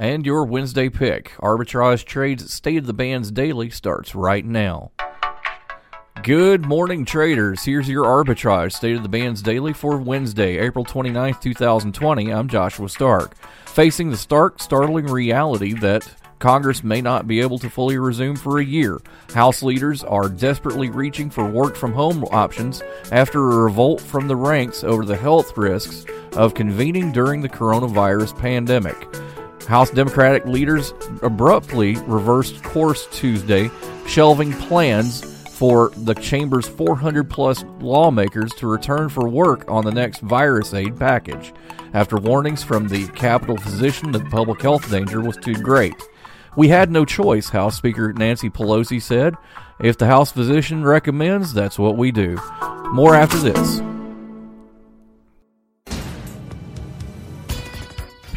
And your Wednesday pick, Arbitrage Trades State of the Bands Daily, starts right now. Good morning, traders. Here's your Arbitrage State of the Bands Daily for Wednesday, April 29th, 2020. I'm Joshua Stark. Facing the stark, startling reality that Congress may not be able to fully resume for a year. House leaders are desperately reaching for work from home options after a revolt from the ranks over the health risks of convening during the coronavirus pandemic. House Democratic leaders abruptly reversed course Tuesday, shelving plans for the chamber's 400 plus lawmakers to return for work on the next virus aid package, after warnings from the Capitol physician that public health danger was too great. We had no choice, House Speaker Nancy Pelosi said. If the House physician recommends, that's what we do. More after this.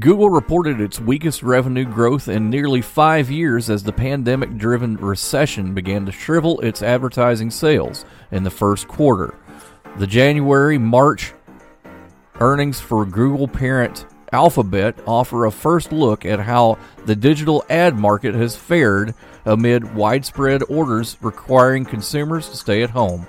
Google reported its weakest revenue growth in nearly five years as the pandemic driven recession began to shrivel its advertising sales in the first quarter. The January March earnings for Google parent Alphabet offer a first look at how the digital ad market has fared amid widespread orders requiring consumers to stay at home.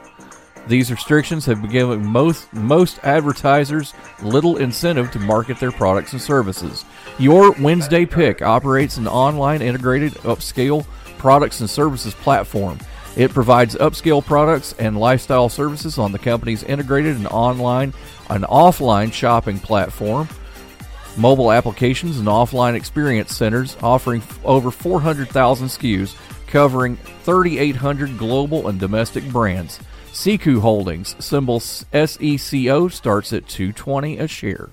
These restrictions have given most most advertisers little incentive to market their products and services. Your Wednesday Pick operates an online integrated upscale products and services platform. It provides upscale products and lifestyle services on the company's integrated and online and offline shopping platform, mobile applications and offline experience centers offering over 400,000 SKUs covering 3,800 global and domestic brands. Secoo Holdings, symbol SECO, starts at 220 a share.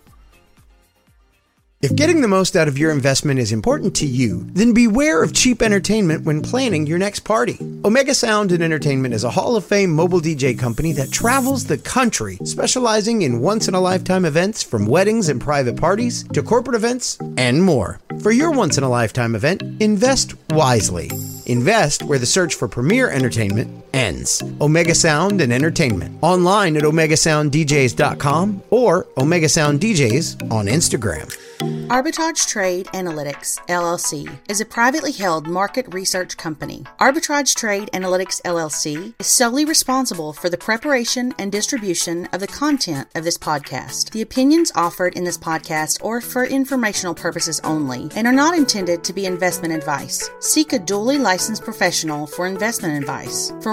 If getting the most out of your investment is important to you, then beware of cheap entertainment when planning your next party. Omega Sound and Entertainment is a Hall of Fame mobile DJ company that travels the country, specializing in once in a lifetime events from weddings and private parties to corporate events and more. For your once in a lifetime event, invest wisely. Invest where the search for premier entertainment ends. Omega Sound and Entertainment. Online at OmegaSoundDJs.com or Omega Sound DJs on Instagram. Arbitrage Trade Analytics LLC is a privately held market research company. Arbitrage Trade Analytics LLC is solely responsible for the preparation and distribution of the content of this podcast. The opinions offered in this podcast are for informational purposes only and are not intended to be investment advice. Seek a duly licensed professional for investment advice. For